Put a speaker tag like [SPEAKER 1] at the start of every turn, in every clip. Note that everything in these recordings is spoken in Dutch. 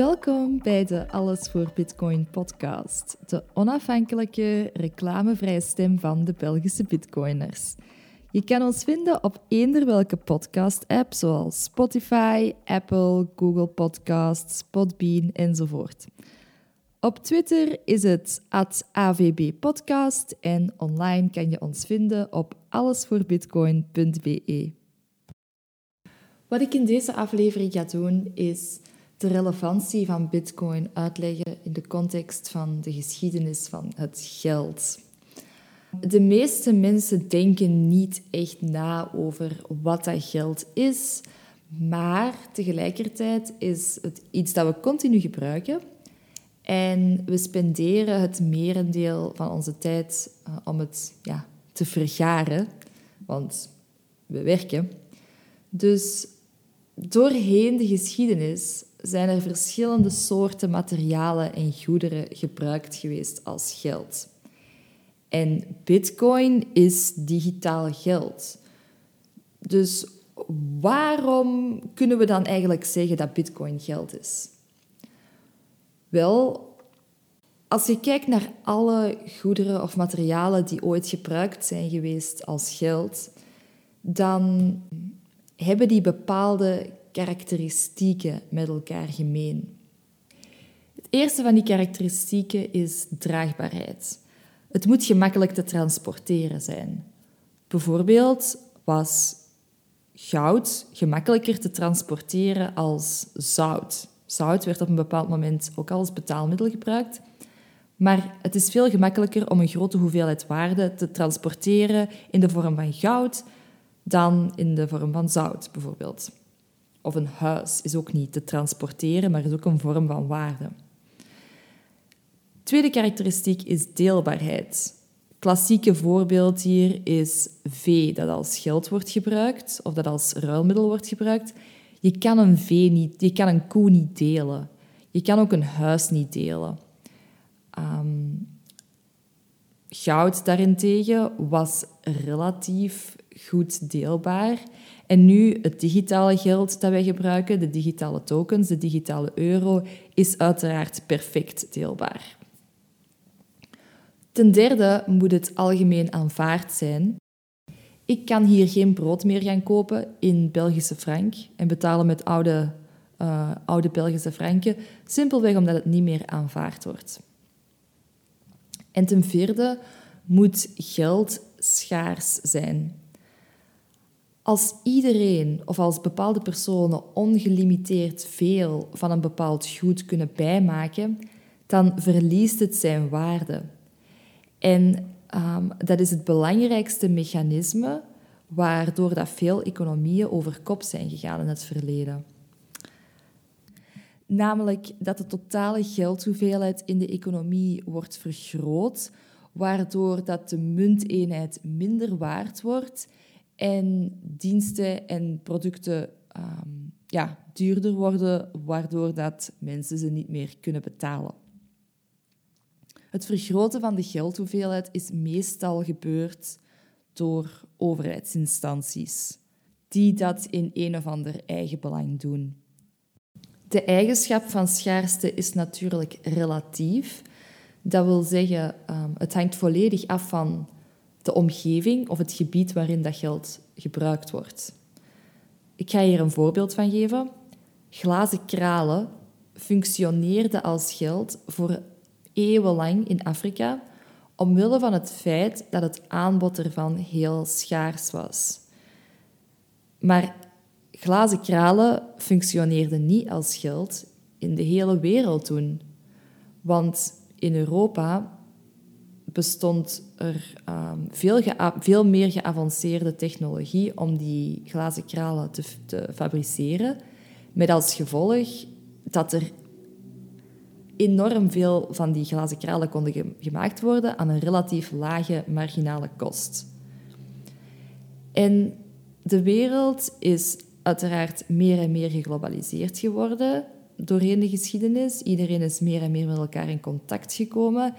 [SPEAKER 1] Welkom bij de Alles voor Bitcoin podcast, de onafhankelijke reclamevrije stem van de Belgische Bitcoiners. Je kan ons vinden op eender welke podcast-app zoals Spotify, Apple, Google Podcasts, Podbean enzovoort. Op Twitter is het @avbpodcast en online kan je ons vinden op allesvoorbitcoin.be. Wat ik in deze aflevering ga doen is de relevantie van Bitcoin uitleggen in de context van de geschiedenis van het geld. De meeste mensen denken niet echt na over wat dat geld is, maar tegelijkertijd is het iets dat we continu gebruiken. En we spenderen het merendeel van onze tijd uh, om het ja, te vergaren, want we werken. Dus doorheen de geschiedenis zijn er verschillende soorten materialen en goederen gebruikt geweest als geld. En Bitcoin is digitaal geld. Dus waarom kunnen we dan eigenlijk zeggen dat Bitcoin geld is? Wel, als je kijkt naar alle goederen of materialen die ooit gebruikt zijn geweest als geld, dan hebben die bepaalde karakteristieken met elkaar gemeen. Het eerste van die karakteristieken is draagbaarheid. Het moet gemakkelijk te transporteren zijn. Bijvoorbeeld was goud gemakkelijker te transporteren als zout. Zout werd op een bepaald moment ook als betaalmiddel gebruikt. Maar het is veel gemakkelijker om een grote hoeveelheid waarde te transporteren in de vorm van goud dan in de vorm van zout, bijvoorbeeld. Of een huis is ook niet te transporteren, maar is ook een vorm van waarde. Tweede karakteristiek is deelbaarheid. Klassieke voorbeeld hier is vee dat als geld wordt gebruikt of dat als ruilmiddel wordt gebruikt. Je kan een vee niet, je kan een koe niet delen. Je kan ook een huis niet delen. Um, goud daarentegen was relatief goed deelbaar. En nu het digitale geld dat wij gebruiken, de digitale tokens, de digitale euro, is uiteraard perfect deelbaar. Ten derde moet het algemeen aanvaard zijn. Ik kan hier geen brood meer gaan kopen in Belgische frank en betalen met oude, uh, oude Belgische franken, simpelweg omdat het niet meer aanvaard wordt. En ten vierde moet geld schaars zijn. Als iedereen of als bepaalde personen ongelimiteerd veel van een bepaald goed kunnen bijmaken, dan verliest het zijn waarde. En um, dat is het belangrijkste mechanisme waardoor dat veel economieën over kop zijn gegaan in het verleden. Namelijk dat de totale geldhoeveelheid in de economie wordt vergroot, waardoor dat de munteenheid minder waard wordt en diensten en producten um, ja, duurder worden, waardoor dat mensen ze niet meer kunnen betalen. Het vergroten van de geldhoeveelheid is meestal gebeurd door overheidsinstanties, die dat in een of ander eigen belang doen. De eigenschap van schaarste is natuurlijk relatief. Dat wil zeggen, um, het hangt volledig af van de omgeving of het gebied waarin dat geld gebruikt wordt. Ik ga hier een voorbeeld van geven. Glazen kralen functioneerden als geld voor eeuwenlang in Afrika omwille van het feit dat het aanbod ervan heel schaars was. Maar glazen kralen functioneerden niet als geld in de hele wereld toen. Want in Europa bestond er um, veel, veel, meer geavanceerde technologie om die glazen kralen te, te fabriceren. Met als gevolg dat er enorm veel van die glazen kralen konden gemaakt worden aan een relatief lage marginale kost. En de wereld is uiteraard meer en meer geglobaliseerd geworden doorheen de geschiedenis. Iedereen is meer en meer met elkaar in contact gekomen.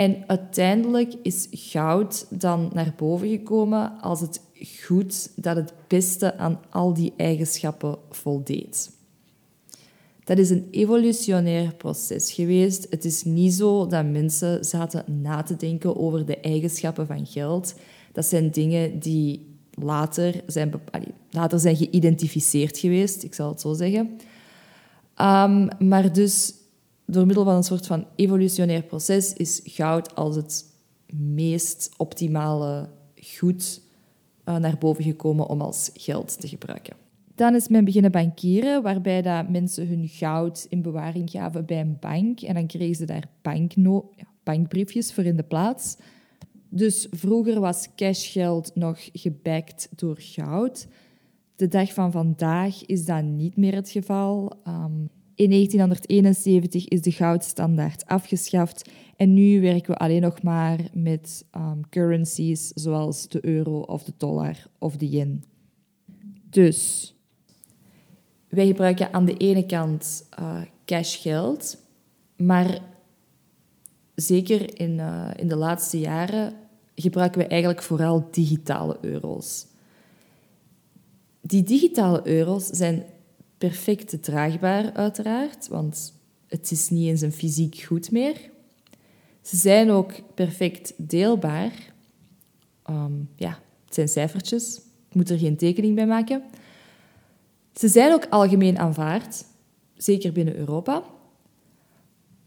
[SPEAKER 1] En uiteindelijk is goud dan naar boven gekomen als het goed dat het beste aan al die eigenschappen voldeed. Dat is een evolutionair proces geweest. Het is niet zo dat mensen zaten na te denken over de eigenschappen van geld. Dat zijn dingen die later zijn, later zijn geïdentificeerd geweest, ik zal het zo zeggen. Um, maar dus door middel van een soort van evolutionair proces is goud als het meest optimale goed uh, naar boven gekomen om als geld te gebruiken. Dan is men beginnen bankieren, waarbij dat mensen hun goud in bewaring gaven bij een bank. En dan kregen ze daar bankno ja, bankbriefjes voor in de plaats. Dus vroeger was cashgeld nog gebackt door goud. De dag van vandaag is dat niet meer het geval. Um, in 1971 is de goudstandaard afgeschaft en nu werken we alleen nog maar met um, currencies zoals de euro of de dollar of de yen. Dus wij gebruiken aan de ene kant uh, cashgeld, maar zeker in, uh, in de laatste jaren gebruiken we eigenlijk vooral digitale euro's. Die digitale euro's zijn perfect draagbaar, uiteraard, want het is niet eens een fysiek goed meer. Ze zijn ook perfect deelbaar. Ehm, ja, het zijn cijfertjes. Ik moet er geen tekening bij maken. Ze zijn ook algemeen aanvaard, zeker binnen Europa.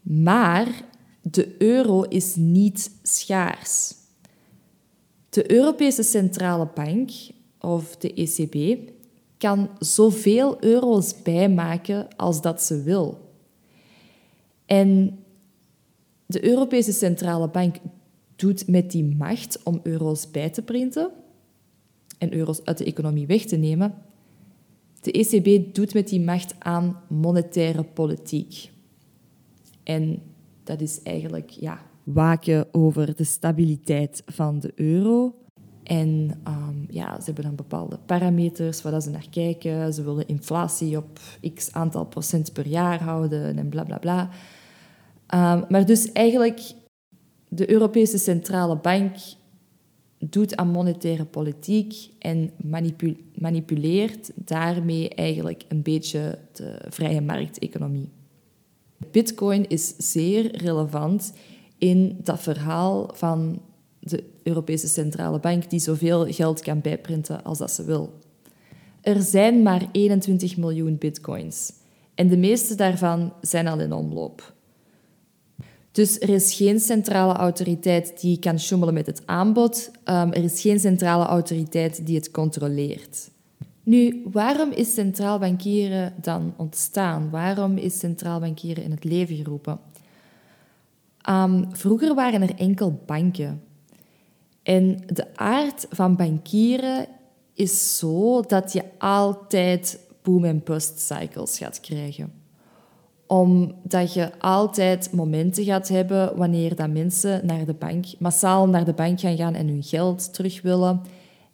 [SPEAKER 1] Maar de euro is niet schaars. De Europese Centrale Bank, of de ECB, kan zoveel euro's bijmaken als dat ze wil. En de Europese Centrale Bank doet met die macht om euro's bij te printen en euro's uit de economie weg te nemen, de ECB doet met die macht aan monetaire politiek. En dat is eigenlijk ja, waken over de stabiliteit van de euro en um, ja, ze hebben dan bepaalde parameters waar ze naar kijken. Ze willen inflatie op x aantal procent per jaar houden en bla bla bla. Um, maar dus eigenlijk, de Europese Centrale Bank doet aan monetaire politiek en manipuleert daarmee eigenlijk een beetje de vrije markteconomie. Bitcoin is zeer relevant in dat verhaal van de Europese Centrale Bank die zoveel geld kan bijprinten als dat ze wil. Er zijn maar 21 miljoen bitcoins en de meeste daarvan zijn al in omloop. Dus er is geen centrale autoriteit die kan sjoemelen met het aanbod. Um, er is geen centrale autoriteit die het controleert. Nu, waarom is centraal bankieren dan ontstaan? Waarom is centraal bankieren in het leven geroepen? Um, vroeger waren er enkel banken. En de aard van bankieren is zo dat je altijd boom- en bust cycles gaat krijgen. Omdat je altijd momenten gaat hebben wanneer dat mensen naar de bank, massaal naar de bank gaan gaan en hun geld terug willen.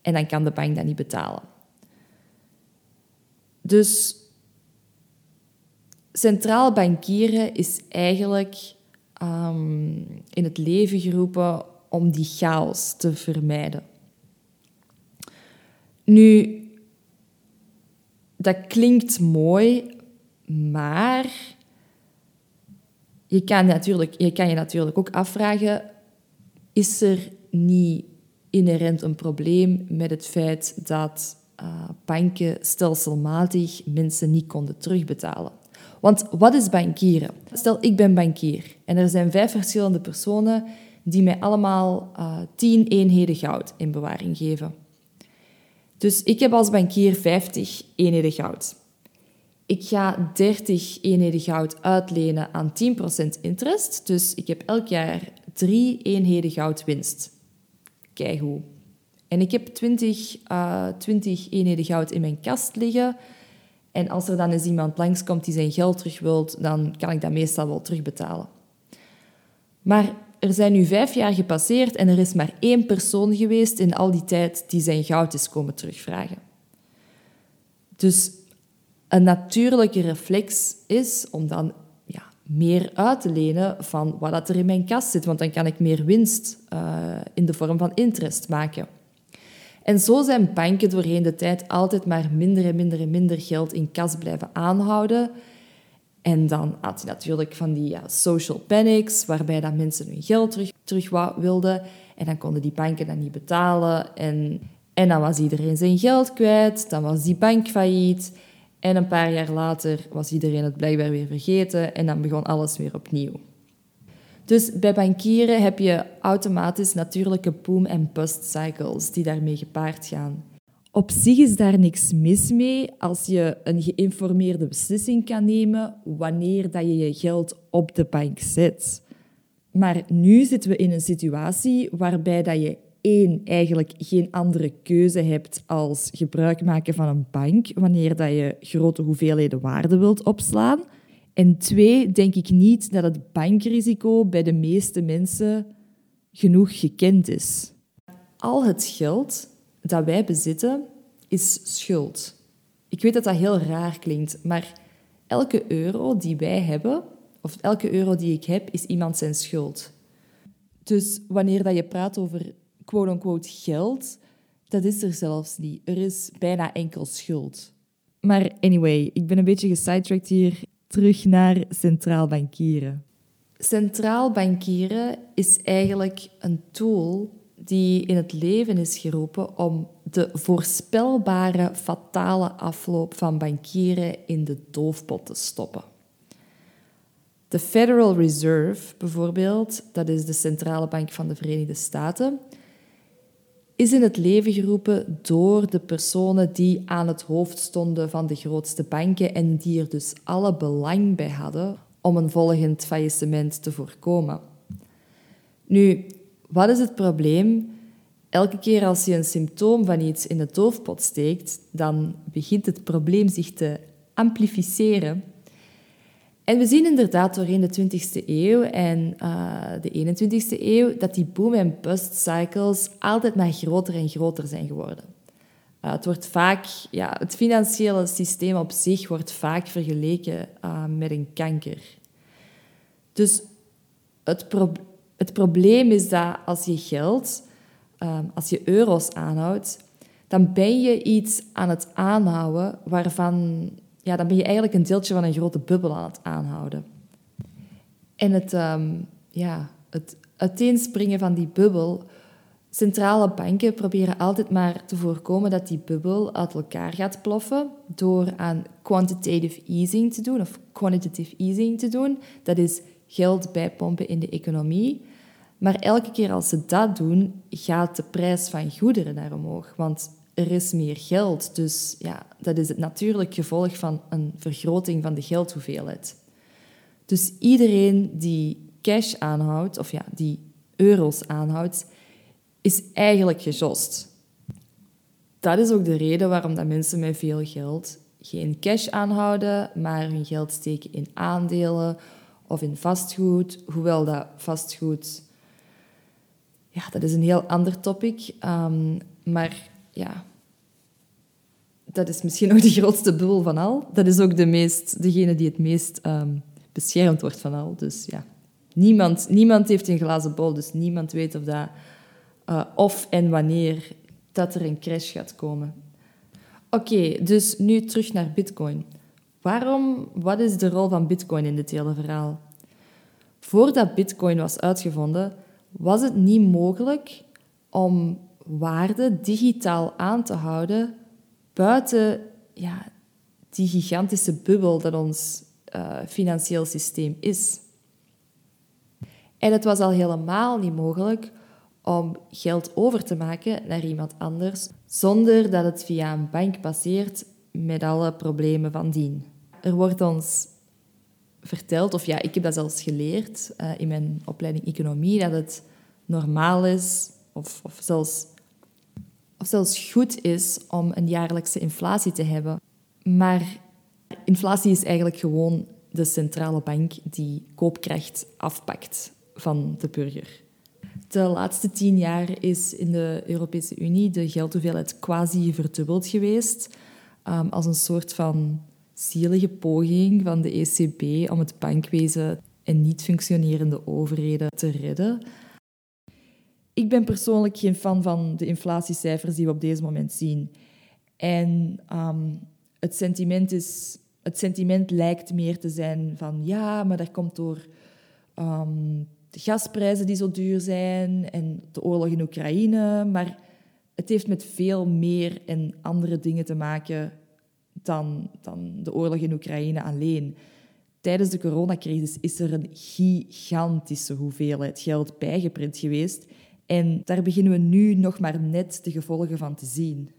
[SPEAKER 1] En dan kan de bank dat niet betalen. Dus centraal bankieren is eigenlijk um, in het leven geroepen om die chaos te vermijden. Nu, dat klinkt mooi, maar je kan, natuurlijk, je kan je natuurlijk ook afvragen: is er niet inherent een probleem met het feit dat uh, banken stelselmatig mensen niet konden terugbetalen? Want wat is bankieren? Stel, ik ben bankier en er zijn vijf verschillende personen die mij allemaal uh, eh, 10 eenheden goud in bewaring geven. Dus ik heb als bankier 50 eenheden goud. Ik ga 30 eenheden goud uitlenen aan 10% interest. Dus ik heb elk jaar 3 eenheden goud winst. Keigoed. En ik heb 20, uh, 20 eenheden goud in mijn kast liggen. En als er dan eens iemand langskomt die zijn geld terug wilt, dan kan ik dat meestal wel terugbetalen. Maar er zijn nu vijf jaar gepasseerd en er is maar één persoon geweest in al die tijd die zijn goud is komen terugvragen. Dus een natuurlijke reflex is om dan ja, meer uit te lenen van wat er in mijn kas zit, want dan kan ik meer winst uh, in de vorm van interest maken. En zo zijn banken doorheen de tijd altijd maar minder en minder en minder geld in kas blijven aanhouden En dan had je natuurlijk van die ja, social panics, waarbij dat mensen hun geld terug, terug wilden. En dan konden die banken dat niet betalen. En, en dan was iedereen zijn geld kwijt. Dan was die bank failliet. En een paar jaar later was iedereen het blijkbaar weer vergeten. En dan begon alles weer opnieuw. Dus bij bankieren heb je automatisch natuurlijke boom- en bust cycles die daarmee gepaard gaan. Op zich is daar niks mis mee als je een geïnformeerde beslissing kan nemen wanneer dat je je geld op de bank zet. Maar nu zitten we in een situatie waarbij dat je één, eigenlijk geen andere keuze hebt als gebruik maken van een bank wanneer dat je grote hoeveelheden waarde wilt opslaan. En twee, denk ik niet dat het bankrisico bij de meeste mensen genoeg gekend is. Al het geld dat wij bezitten is schuld. Ik weet dat dat heel raar klinkt, maar elke euro die wij hebben, of elke euro die ik heb, is iemand zijn schuld. Dus wanneer dat je praat over quote-unquote geld, dat is er zelfs niet. Er is bijna enkel schuld. Maar anyway, ik ben een beetje gesidetracked hier. Terug naar centraal bankieren. Centraal bankieren is eigenlijk een tool die in het leven is geroepen om de voorspelbare fatale afloop van bankieren in de doofpot te stoppen. De Federal Reserve bijvoorbeeld, dat is de centrale bank van de Verenigde Staten, is in het leven geroepen door de personen die aan het hoofd stonden van de grootste banken en die er dus alle belang bij hadden om een volgend faillissement te voorkomen. Nu, wat is het probleem? Elke keer als je een symptoom van iets in de doofpot steekt, dan begint het probleem zich te amplificeren en we zien inderdaad doorheen de 20e eeuw en uh, de 21e eeuw dat die boom- en bust-cycles altijd maar groter en groter zijn geworden. Uh, het, wordt vaak, ja, het financiële systeem op zich wordt vaak vergeleken uh, met een kanker. Dus het, pro het probleem is dat als je geld, als je euro's aanhoudt, dan ben je iets aan het aanhouden waarvan ja, dan ben je eigenlijk een deeltje van een grote bubbel aan het aanhouden. En het, um, ja, het uiteenspringen van die bubbel. Centrale banken proberen altijd maar te voorkomen dat die bubbel uit elkaar gaat ploffen door aan quantitative easing te doen of quantitative easing te doen. Dat is geld bijpompen in de economie. Maar elke keer als ze dat doen, gaat de prijs van goederen naar omhoog. Want er is meer geld. Dus ja, dat is het natuurlijk gevolg van een vergroting van de geldhoeveelheid. Dus iedereen die cash aanhoudt, of ja, die euro's aanhoudt, is eigenlijk gejost. Dat is ook de reden waarom dat mensen met veel geld geen cash aanhouden, maar hun geld steken in aandelen of in vastgoed. Hoewel dat vastgoed, ja, dat is een heel ander topic. Um, maar ja, dat is misschien ook de grootste bubbel van al. Dat is ook de meest, degene die het meest um, beschermd wordt van al. Dus ja, niemand, niemand heeft een glazen bol, dus niemand weet of, dat, uh, of en wanneer dat er een crash gaat komen. Oké, dus nu terug naar Bitcoin. Waarom, wat is de rol van Bitcoin in dit hele verhaal? Voordat Bitcoin was uitgevonden, was het niet mogelijk om waarde digitaal aan te houden buiten ja, die gigantische bubbel dat ons uh, financieel systeem is. En het was al helemaal niet mogelijk om geld over te maken naar iemand anders zonder dat het via een bank passeert met alle problemen van dien. Er wordt ons verteld, of ja, ik heb dat zelfs geleerd uh, in mijn opleiding economie, dat het normaal is, of, of zelfs of zelfs goed is om een jaarlijkse inflatie te hebben. Maar inflatie is eigenlijk gewoon de centrale bank die koopkracht afpakt van de burger. De laatste tien jaar is in de Europese Unie de geldhoeveelheid quasi verdubbeld geweest. Um, als een soort van zielige poging van de ECB om het bankwezen en niet functionerende overheden te redden. Ik ben persoonlijk geen fan van de inflatiecijfers die we op deze moment zien. En um, het sentiment is het sentiment lijkt meer te zijn van ja, maar dat komt door ehm, de gasprijzen die zo duur zijn en de oorlog in Oekraïne. Maar het heeft met veel meer en andere dingen te maken dan, dan de oorlog in Oekraïne alleen. Tijdens de coronacrisis is er een gigantische hoeveelheid geld bijgeprint geweest. En daar beginnen we nu nog maar net de gevolgen van te zien.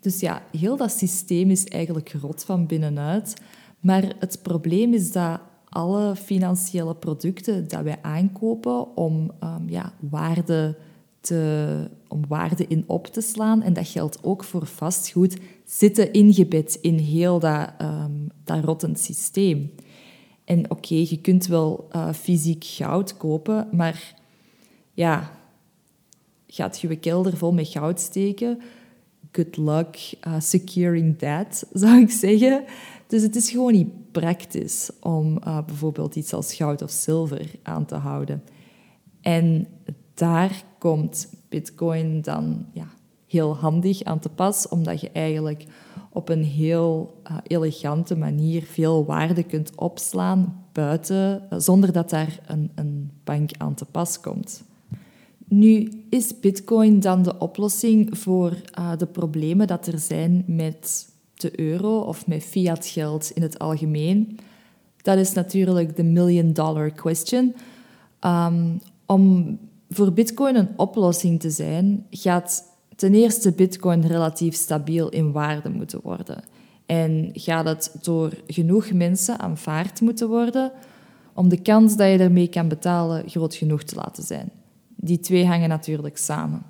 [SPEAKER 1] Dus ja, heel dat systeem is eigenlijk rot van binnenuit. Maar het probleem is dat alle financiële producten dat wij aankopen om um, ja, waarde om waarde in op te slaan, en dat geldt ook voor vastgoed, zitten ingebed in heel dat, um, dat rottend systeem. En oké, je kunt wel uh, fysiek goud kopen, maar ja, gaat je kelder vol met goud steken? Good luck uh, securing that, zou ik zeggen. Dus het is gewoon niet praktisch om uh, bijvoorbeeld iets als goud of zilver aan te houden. En daar komt Bitcoin dan ja, heel handig aan te pas, omdat je eigenlijk op een heel uh, elegante manier veel waarde kunt opslaan buiten, uh, zonder dat daar een, een bank aan te pas komt. Nu, is Bitcoin dan de oplossing voor uh, de problemen dat er zijn met de euro of met fiat geld in het algemeen? Dat is natuurlijk de million dollar question. Um, om voor Bitcoin een oplossing te zijn, gaat ten eerste Bitcoin relatief stabiel in waarde moeten worden. En gaat het door genoeg mensen aanvaard moeten worden om de kans dat je ermee kan betalen groot genoeg te laten zijn. Die twee hangen natuurlijk samen.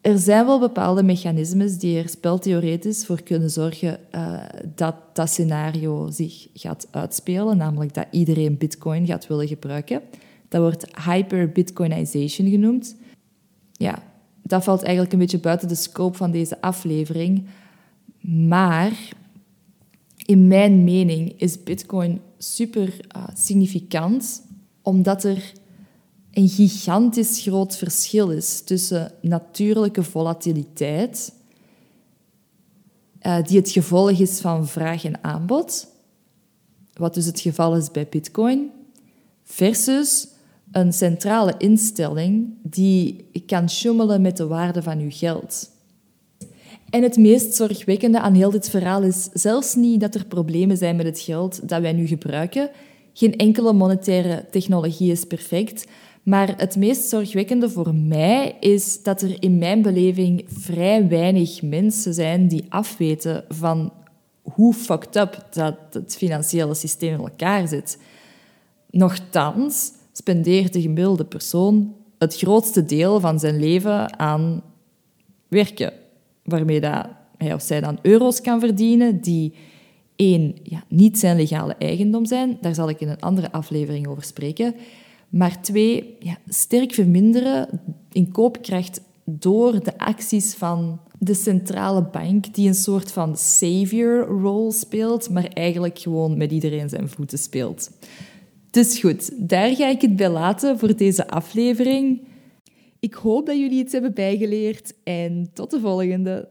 [SPEAKER 1] Er zijn wel bepaalde mechanismes die er speltheoretisch voor kunnen zorgen uh, dat dat scenario zich gaat uitspelen, namelijk dat iedereen Bitcoin gaat willen gebruiken. Dat wordt hyper-Bitcoinization genoemd. Ja, dat valt eigenlijk een beetje buiten de scope van deze aflevering. Maar in mijn mening is Bitcoin super uh, significant, omdat er een gigantisch groot verschil is tussen natuurlijke volatiliteit, uh, die het gevolg is van vraag en aanbod, wat dus het geval is bij Bitcoin, versus een centrale instelling die kan sjoemelen met de waarde van uw geld. En het meest zorgwekkende aan heel dit verhaal is zelfs niet dat er problemen zijn met het geld dat wij nu gebruiken. Geen enkele monetaire technologie is perfect. Maar het meest zorgwekkende voor mij is dat er in mijn beleving vrij weinig mensen zijn die afweten van hoe fucked up dat het financiële systeem in elkaar zit. Nochtans spendeert de gemiddelde persoon het grootste deel van zijn leven aan werken, waarmee dat hij of zij dan euro's kan verdienen die één, ja, niet zijn legale eigendom zijn, daar zal ik in een andere aflevering over spreken, maar twee, ja, sterk verminderen in koopkracht door de acties van de centrale bank, die een soort van savior-role speelt, maar eigenlijk gewoon met iedereen zijn voeten speelt. Dus goed, daar ga ik het bij laten voor deze aflevering. Ik hoop dat jullie iets hebben bijgeleerd en tot de volgende.